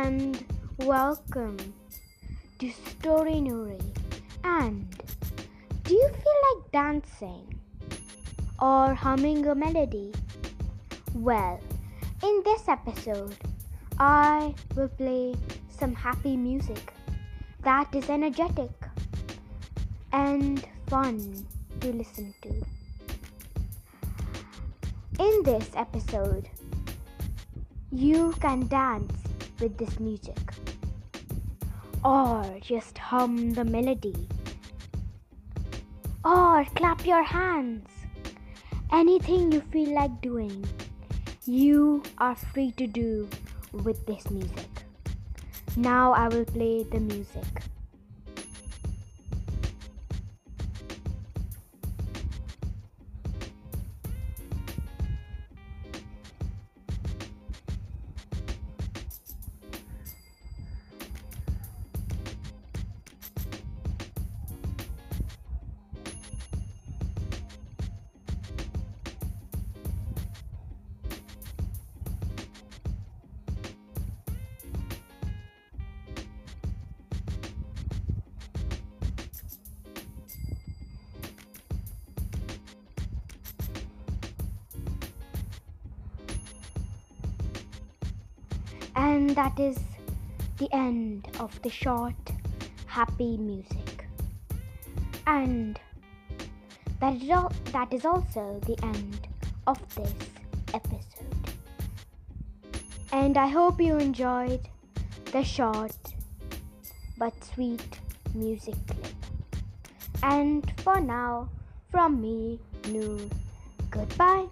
and welcome to Story Nuri. And do you feel like dancing or humming a melody? Well, in this episode, I will play some happy music that is energetic and fun to listen to. In this episode, you can dance with this music or just hum the melody or clap your hands. Anything you feel like doing, you are free to do with this music. Now I will play the music. And that is the end of the short, happy music. And that is, al- that is also the end of this episode. And I hope you enjoyed the short but sweet music clip. And for now, from me, Noor, goodbye.